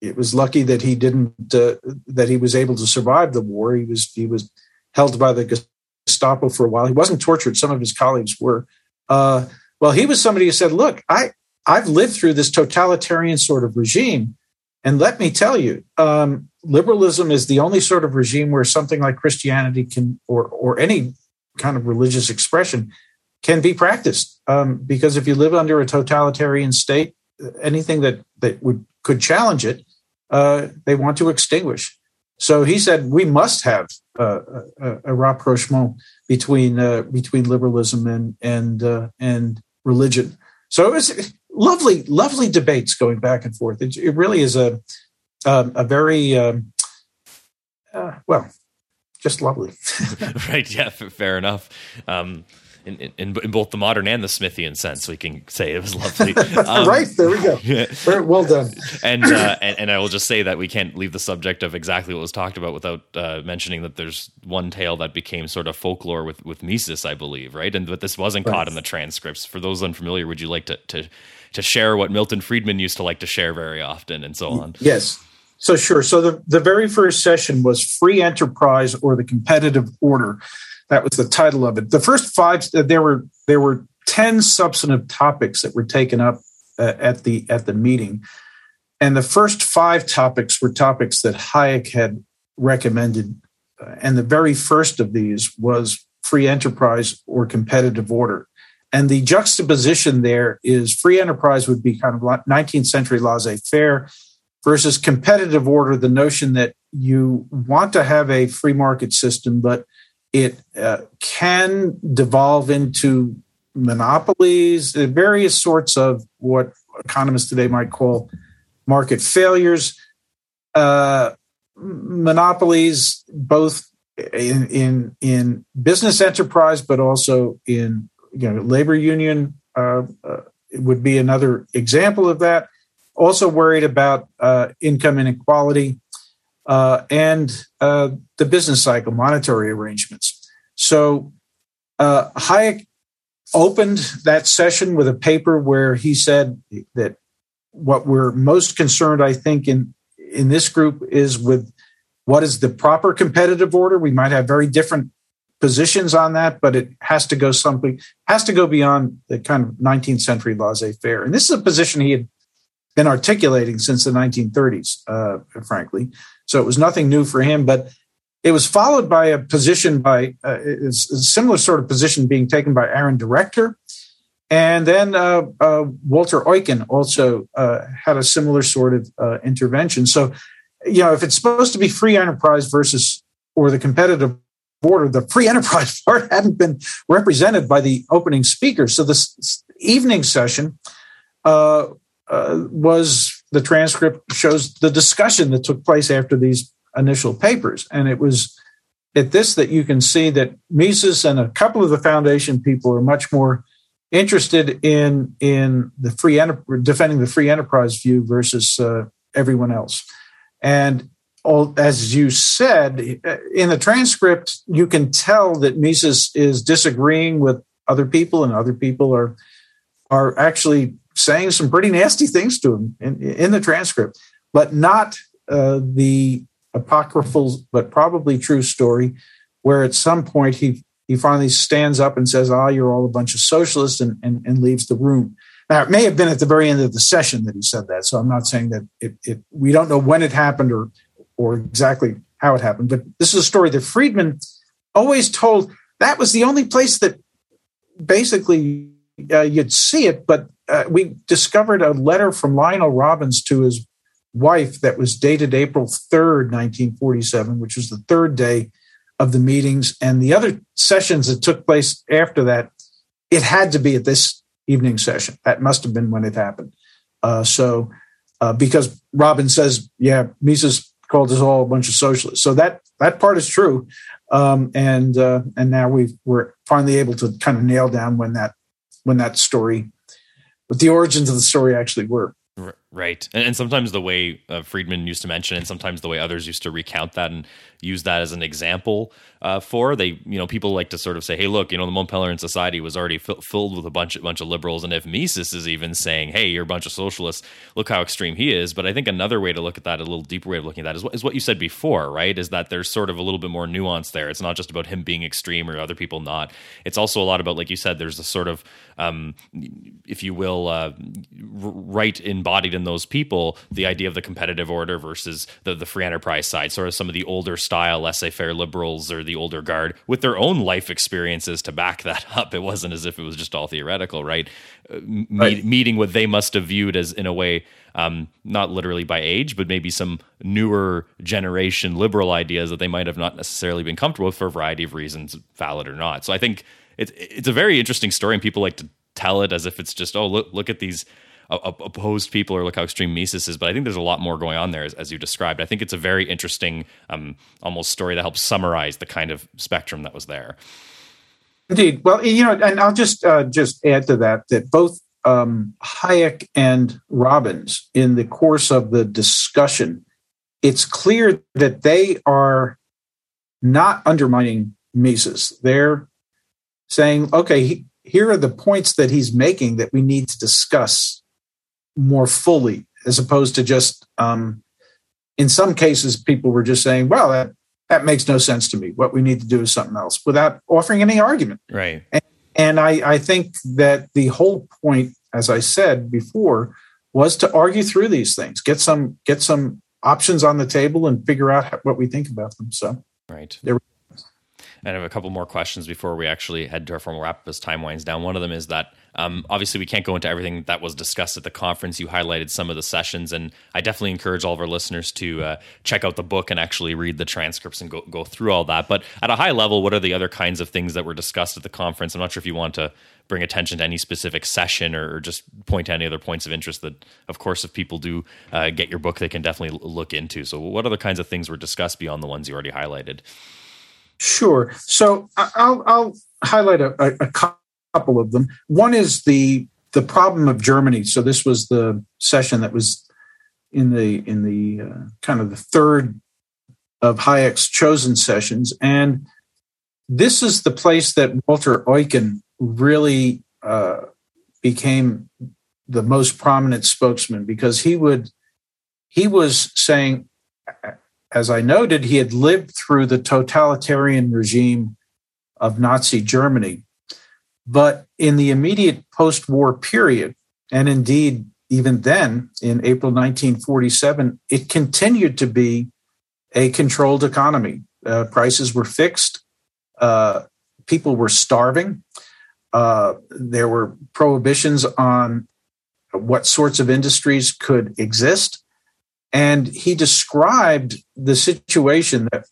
it was lucky that he didn't uh, that he was able to survive the war. He was he was held by the Gestapo for a while. He wasn't tortured. Some of his colleagues were. Well, he was somebody who said, "Look, I I've lived through this totalitarian sort of regime, and let me tell you, um, liberalism is the only sort of regime where something like Christianity can, or or any kind of religious expression, can be practiced. Um, because if you live under a totalitarian state, anything that that would could challenge it, uh, they want to extinguish. So he said we must have a, a, rapprochement between uh, between liberalism and and uh, and religion. So it was lovely, lovely debates going back and forth. It, it really is a um, a very um, uh, well, just lovely.
right? Yeah, fair enough. Um, in, in, in, both the modern and the Smithian sense, we can say it was lovely.
Um, right there, we go. Very well done.
and, uh, and, and I will just say that we can't leave the subject of exactly what was talked about without uh, mentioning that there's one tale that became sort of folklore with with Mises, I believe, right? And but this wasn't right. caught in the transcripts. For those unfamiliar, would you like to to to share what Milton Friedman used to like to share very often, and so on?
Yes. So sure. So the, the very first session was free enterprise or the competitive order. That was the title of it. The first five uh, there were there were ten substantive topics that were taken up uh, at the at the meeting, and the first five topics were topics that Hayek had recommended, uh, and the very first of these was free enterprise or competitive order. And the juxtaposition there is free enterprise would be kind of 19th century laissez faire versus competitive order, the notion that you want to have a free market system, but it uh, can devolve into monopolies, uh, various sorts of what economists today might call market failures. Uh, monopolies, both in, in in business enterprise, but also in you know labor union uh, uh, would be another example of that. Also worried about uh, income inequality uh, and uh, the business cycle, monetary arrangements. So uh, Hayek opened that session with a paper where he said that what we're most concerned, I think, in in this group is with what is the proper competitive order. We might have very different positions on that, but it has to go something has to go beyond the kind of 19th century laissez-faire. And this is a position he had been articulating since the 1930s, uh, frankly. So it was nothing new for him, but it was followed by a position by uh, a similar sort of position being taken by Aaron Director. And then uh, uh, Walter Eucken also uh, had a similar sort of uh, intervention. So, you know, if it's supposed to be free enterprise versus or the competitive order, the free enterprise part hadn't been represented by the opening speaker. So this evening session uh, was the transcript shows the discussion that took place after these initial papers. And it was at this that you can see that Mises and a couple of the foundation people are much more interested in in the free enter- defending the free enterprise view versus uh, everyone else. And all, as you said in the transcript, you can tell that Mises is disagreeing with other people, and other people are are actually saying some pretty nasty things to him in, in the transcript, but not uh, the apocryphal but probably true story where at some point he he finally stands up and says, "Ah, oh, you're all a bunch of socialists," and, and, and leaves the room. Now, it may have been at the very end of the session that he said that, so I'm not saying that it, it we don't know when it happened or or exactly how it happened. But this is a story that Friedman always told. That was the only place that basically uh, you'd see it, but uh, we discovered a letter from Lionel Robbins to his wife that was dated April 3rd, 1947, which was the third day of the meetings. And the other sessions that took place after that, it had to be at this evening session. That must have been when it happened. Uh, so, uh, because Robbins says, yeah, Mises called us all a bunch of socialists. So that that part is true, um, and uh, and now we we're finally able to kind of nail down when that when that story, what the origins of the story actually were.
Right. And, and sometimes the way uh, Friedman used to mention, and sometimes the way others used to recount that and use that as an example uh, for, they, you know, people like to sort of say, hey, look, you know, the Mont Pelerin Society was already f- filled with a bunch, a bunch of liberals. And if Mises is even saying, hey, you're a bunch of socialists, look how extreme he is. But I think another way to look at that, a little deeper way of looking at that, is what, is what you said before, right? Is that there's sort of a little bit more nuance there. It's not just about him being extreme or other people not. It's also a lot about, like you said, there's a sort of, um, if you will, uh, right embodied in those people the idea of the competitive order versus the, the free enterprise side, sort of some of the older style laissez faire liberals or the older guard with their own life experiences to back that up. It wasn't as if it was just all theoretical, right? Uh, right. meeting what they must have viewed as, in a way, um, not literally by age, but maybe some newer generation liberal ideas that they might have not necessarily been comfortable with for a variety of reasons, valid or not. So I think it's it's a very interesting story, and people like to tell it as if it's just oh look look at these opposed people or look how extreme Mises is. But I think there's a lot more going on there, as, as you described. I think it's a very interesting, um, almost story that helps summarize the kind of spectrum that was there.
Indeed. Well, you know, and I'll just uh, just add to that that both um, Hayek and Robbins, in the course of the discussion, it's clear that they are not undermining Mises. They're saying, okay, here are the points that he's making that we need to discuss more fully, as opposed to just um, in some cases, people were just saying, well, that, that makes no sense to me. What we need to do is something else without offering any argument.
Right.
And, and I, I think that the whole point, as I said before, was to argue through these things, get some get some options on the table, and figure out what we think about them. So,
right. There and I have a couple more questions before we actually head to our formal wrap up as time winds down. One of them is that um, obviously we can't go into everything that was discussed at the conference. You highlighted some of the sessions, and I definitely encourage all of our listeners to uh, check out the book and actually read the transcripts and go, go through all that. But at a high level, what are the other kinds of things that were discussed at the conference? I'm not sure if you want to bring attention to any specific session or, just point to any other points of interest that, of course, if people do uh, get your book, they can definitely look into. So, what other kinds of things were discussed beyond the ones you already highlighted?
Sure. So I'll, I'll highlight a, a, couple of them. One is the the problem of Germany. So this was the session that was in the in the uh, kind of the third of Hayek's chosen sessions, and this is the place that Walter Eucken really uh, became the most prominent spokesman because he would he was saying as I noted, he had lived through the totalitarian regime of Nazi Germany. But in the immediate post war period, and indeed even then in April 1947, it continued to be a controlled economy. Uh, prices were fixed, uh, people were starving, uh, there were prohibitions on what sorts of industries could exist. And he described the situation that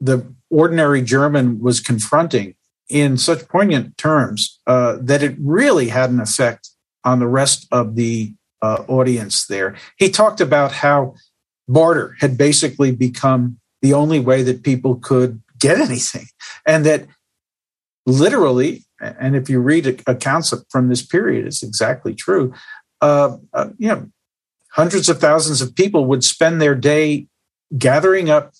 the ordinary German was confronting in such poignant terms uh, that it really had an effect on the rest of the uh, audience there. He talked about how barter had basically become the only way that people could get anything, and that literally, and if you read accounts from this period, it's exactly true. Uh, uh you know, hundreds of thousands of people would spend their day gathering up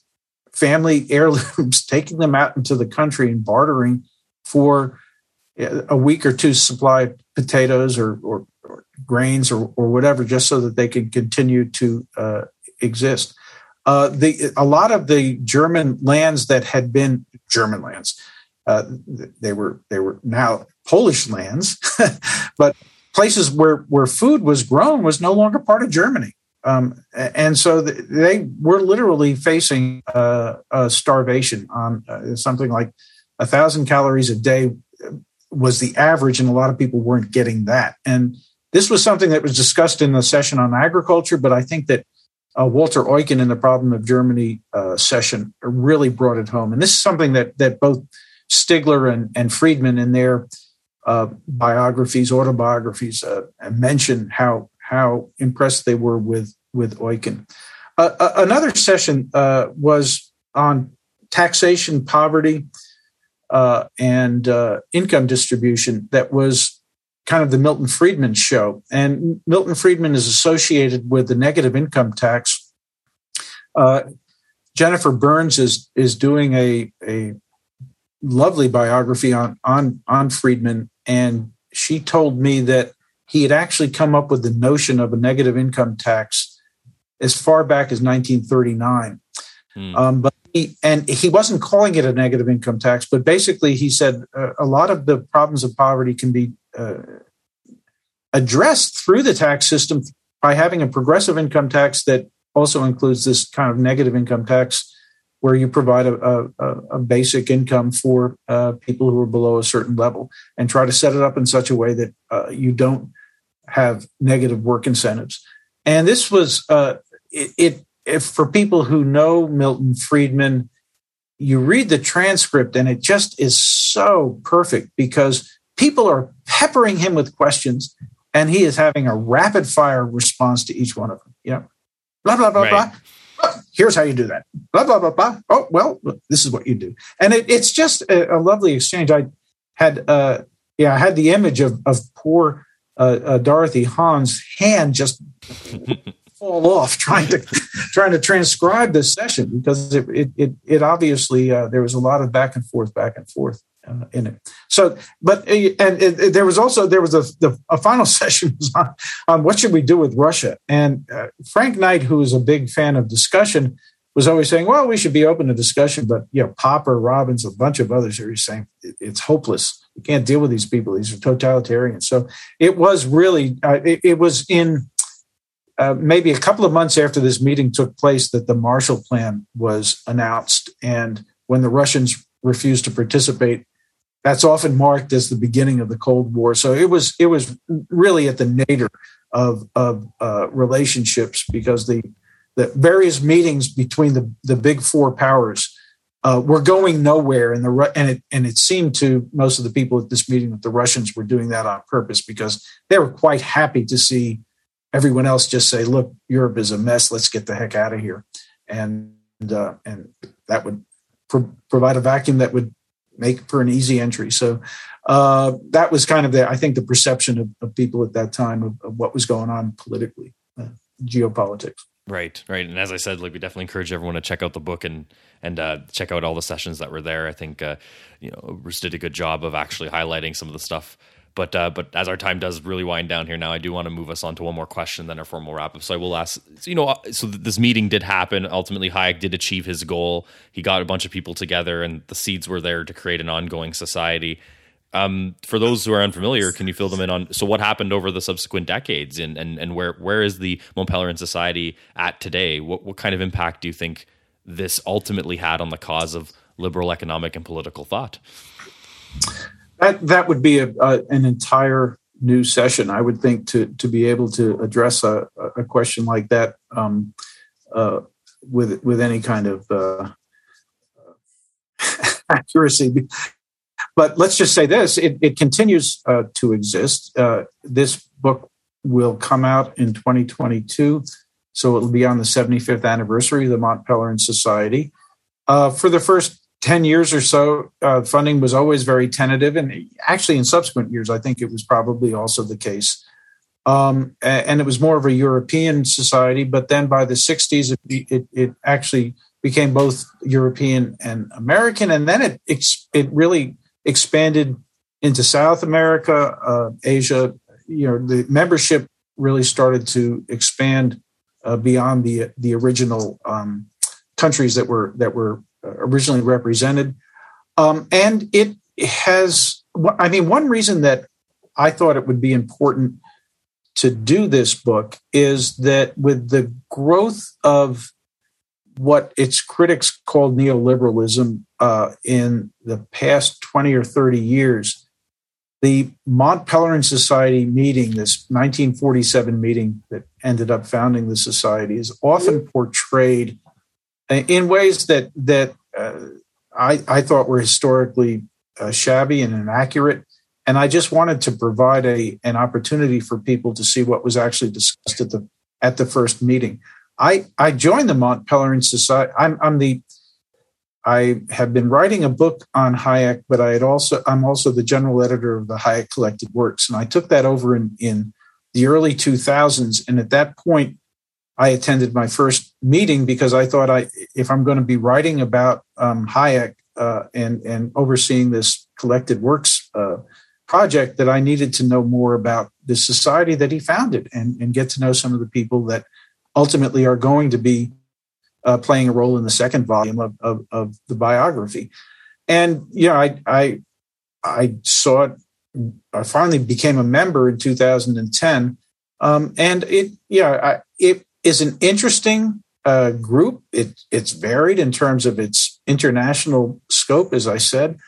family heirlooms, taking them out into the country and bartering for a week or two supply of potatoes or, or, or grains or, or, whatever, just so that they could continue to uh, exist. Uh, the, a lot of the German lands that had been German lands, uh, they were they were now Polish lands, but places where where food was grown was no longer part of Germany. Um, and so they were literally facing uh, starvation on uh, something like a thousand calories a day was the average, and a lot of people weren't getting that. And this was something that was discussed in the session on agriculture, but I think that uh, Walter Eucken in the Problem of Germany uh, session really brought it home. And this is something that that both Stigler and, and Friedman in their uh, biographies, autobiographies, uh, mention how how impressed they were with with Eucken. Uh, uh, another session was on taxation, poverty, uh, and uh, income distribution. That was kind of the Milton Friedman show, and Milton Friedman is associated with the negative income tax. Uh, Jennifer Burns is is doing a a lovely biography on on on Friedman, and she told me that he had actually come up with the notion of a negative income tax as far back as 1939. Hmm. Um, but and he wasn't calling it a negative income tax, but basically he said uh, a lot of the problems of poverty can be uh, addressed through the tax system by having a progressive income tax that also includes this kind of negative income tax where you provide a, a, a basic income for uh, people who are below a certain level and try to set it up in such a way that uh, you don't have negative work incentives. And this was uh, it, it if for people who know Milton Friedman, you read the transcript and it just is so perfect because people are peppering him with questions and he is having a rapid fire response to each one of them. You know, blah blah blah right. blah here's how you do that. Blah, blah, blah, blah. Oh, well, this is what you do. And it, it's just a, a, lovely exchange. I had, uh, yeah, I had the image of, of poor uh, uh, Dorothy Hahn's hand just fall off trying to trying to transcribe this session because it it it, it obviously uh, there was a lot of back and forth, back and forth uh, in it. So, but uh, and it, it, there was also there was a the, a final session was on, on what should we do with Russia, and uh, Frank Knight, who is a big fan of discussion, was always saying, "Well, we should be open to discussion," but you know, Popper, Robbins, a bunch of others are saying it's hopeless. You can't deal with these people; these are totalitarians. So it was really uh, it, it, was in. Uh, maybe a couple of months after this meeting took place, that the Marshall Plan was announced, and when the Russians refused to participate, that's often marked as the beginning of the Cold War. So it was it was really at the nadir of of uh, relationships because the the various meetings between the the big four powers uh, were going nowhere, and the and it and it seemed to most of the people at this meeting that the Russians were doing that on purpose because they were quite happy to see everyone else just say, "Look, Europe is a mess. Let's get the heck out of here," and uh, and that would pro- provide a vacuum that would make for an easy entry. So uh, that was kind of the, I think, the perception of, of people at that time of, of, what was going on politically, uh, geopolitics.
Right, right, and as I said, like we definitely encourage everyone to check out the book and and uh, check out all the sessions that were there. I think uh, you know Bruce did a good job of actually highlighting some of the stuff but uh, but as our time does really wind down here now, I do want to move us on to one more question, then our formal wrap up. So I will ask, you know, uh, so this meeting did happen. Ultimately, Hayek did achieve his goal. He got a bunch of people together, and the seeds were there to create an ongoing society. Um, for those who are unfamiliar, can you fill them in on so what happened over the subsequent decades, and and and where where is the Mont Pelerin Society at today? What what kind of impact do you think this ultimately had on the cause of liberal economic and political thought?
That that would be a, a, an entire new session, I would think, to to be able to address a, a question like that um, uh, with with any kind of uh, accuracy. But let's just say this: it, it continues uh, to exist. Uh, this book will come out in 2022, so it will be on the 75th anniversary of the Mont Pelerin Society. Uh, for the first 10 years or so, uh, funding was always very tentative. And actually, in subsequent years, I think it was probably also the case. Um, and it was more of a European society. But then by the 60s, it, it, it actually became both European and American. And then it, it really expanded into South America, uh, Asia. You know, the membership really started to expand uh, beyond the the original um, countries that were that were originally represented. Um, and it has, I mean, one reason that I thought it would be important to do this book is that with the growth of what its critics called neoliberalism uh, in the past 20 or 30 years, the Mont Pelerin Society meeting, this 1947 meeting that ended up founding the society, is often portrayed in ways that that I, I thought were historically uh, shabby and inaccurate. And I just wanted to provide a an opportunity for people to see what was actually discussed at the at the first meeting. I I joined the Mont Pelerin Society. I'm I'm the I have been writing a book on Hayek, but I had also I'm also the general editor of the Hayek Collected Works, and I took that over in in the early 2000s. And at that point, I attended my first meeting because I thought I if I'm going to be writing about um, Hayek uh, and and overseeing this collected works uh, project, that I needed to know more about the society that he founded and and get to know some of the people that ultimately are going to be uh, playing a role in the second volume of, of, of the biography. And know, I I I saw it. I finally became a member in 2010, um, and it yeah, I, it is an interesting uh, group. It it's varied in terms of its international scope, as I said.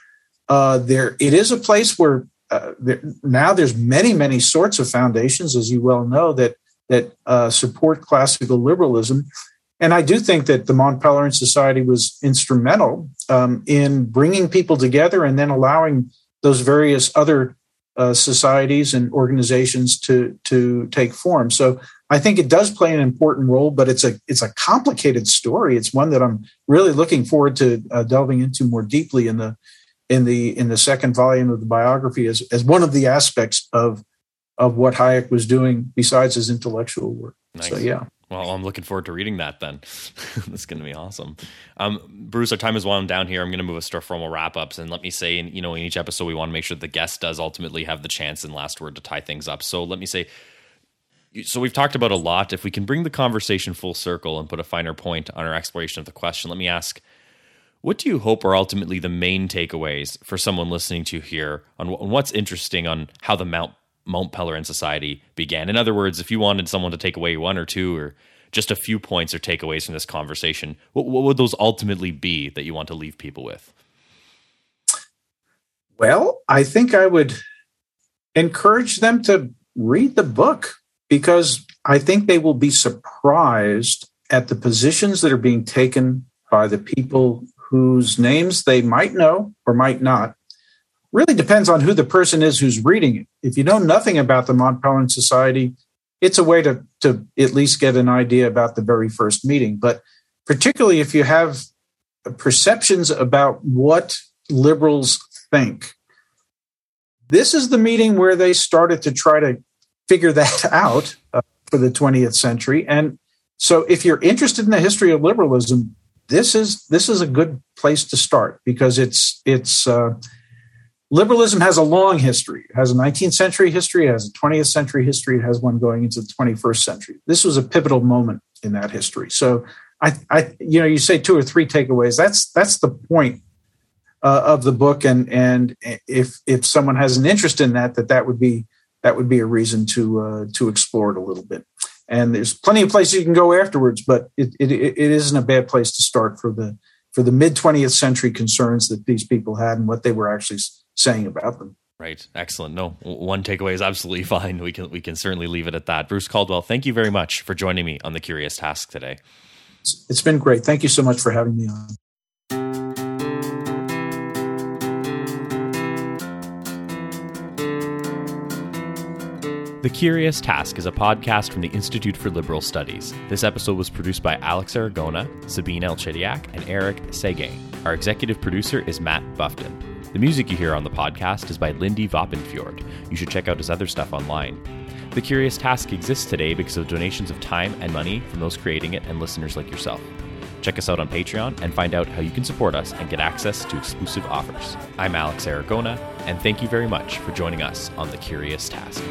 Uh, there, it is a place where uh, there, now there's many many sorts of foundations, as you well know, that that uh, support classical liberalism and I do think that the Mont Pelerin Society was instrumental um, in bringing people together and then allowing those various other uh, societies and organizations to to take form. So I think it does play an important role, but it's a it's a complicated story. It's one that I'm really looking forward to uh, delving into more deeply in the in the in the second volume of the biography as as one of the aspects of of what Hayek was doing besides his intellectual work. Nice. So yeah.
Well, I'm looking forward to reading that then. That's going to be awesome. Um, Bruce, our time is wound down here. I'm going to move us to our formal wrap ups. And let me say, in, you know, in each episode, we want to make sure the guest does ultimately have the chance and last word to tie things up. So let me say, so we've talked about a lot. If we can bring the conversation full circle and put a finer point on our exploration of the question, let me ask what do you hope are ultimately the main takeaways for someone listening to here on, what's interesting on how the Mount Mont Pelerin Society began. In other words, if you wanted someone to take away one or two or just a few points or takeaways from this conversation, what, what would those ultimately be that you want to leave people with?
Well, I think I would encourage them to read the book because I think they will be surprised at the positions that are being taken by the people whose names they might know or might not really depends on who the person is who's reading it. If you know nothing about the Mont Pelerin Society, it's a way to, to at least get an idea about the very first meeting. But particularly if you have perceptions about what liberals think, this is the meeting where they started to try to figure that out uh, for the 20th century. And so if you're interested in the history of liberalism, this is this is a good place to start because it's it's uh, liberalism has a long history. It has a 19th century history, it has a 20th century history, it has one going into the 21st century. This was a pivotal moment in that history. So I, I you know, you say two or three takeaways. That's that's the point uh, of the book, and and if if someone has an interest in that, that that would be that would be a reason to uh, to explore it a little bit. And there's plenty of places you can go afterwards, but it, it, it isn't a bad place to start for the for the mid 20th century concerns that these people had and what they were actually saying about them.
Right. Excellent. No, one takeaway is absolutely fine. We can we can certainly leave it at that. Bruce Caldwell, thank you very much for joining me on the Curious Task today.
It's been great. Thank you so much for having me on.
The Curious Task is a podcast from the Institute for Liberal Studies. This episode was produced by Alex Aragona, Sabine Elchidiak, and Eric Seguin. Our executive producer is Matt Buffton. The music you hear on the podcast is by Lindy Voppenfjord. You should check out his other stuff online. The Curious Task exists today because of donations of time and money from those creating it and listeners like yourself. Check us out on Patreon and find out how you can support us and get access to exclusive offers. I'm Alex Aragona, and thank you very much for joining us on The Curious Task.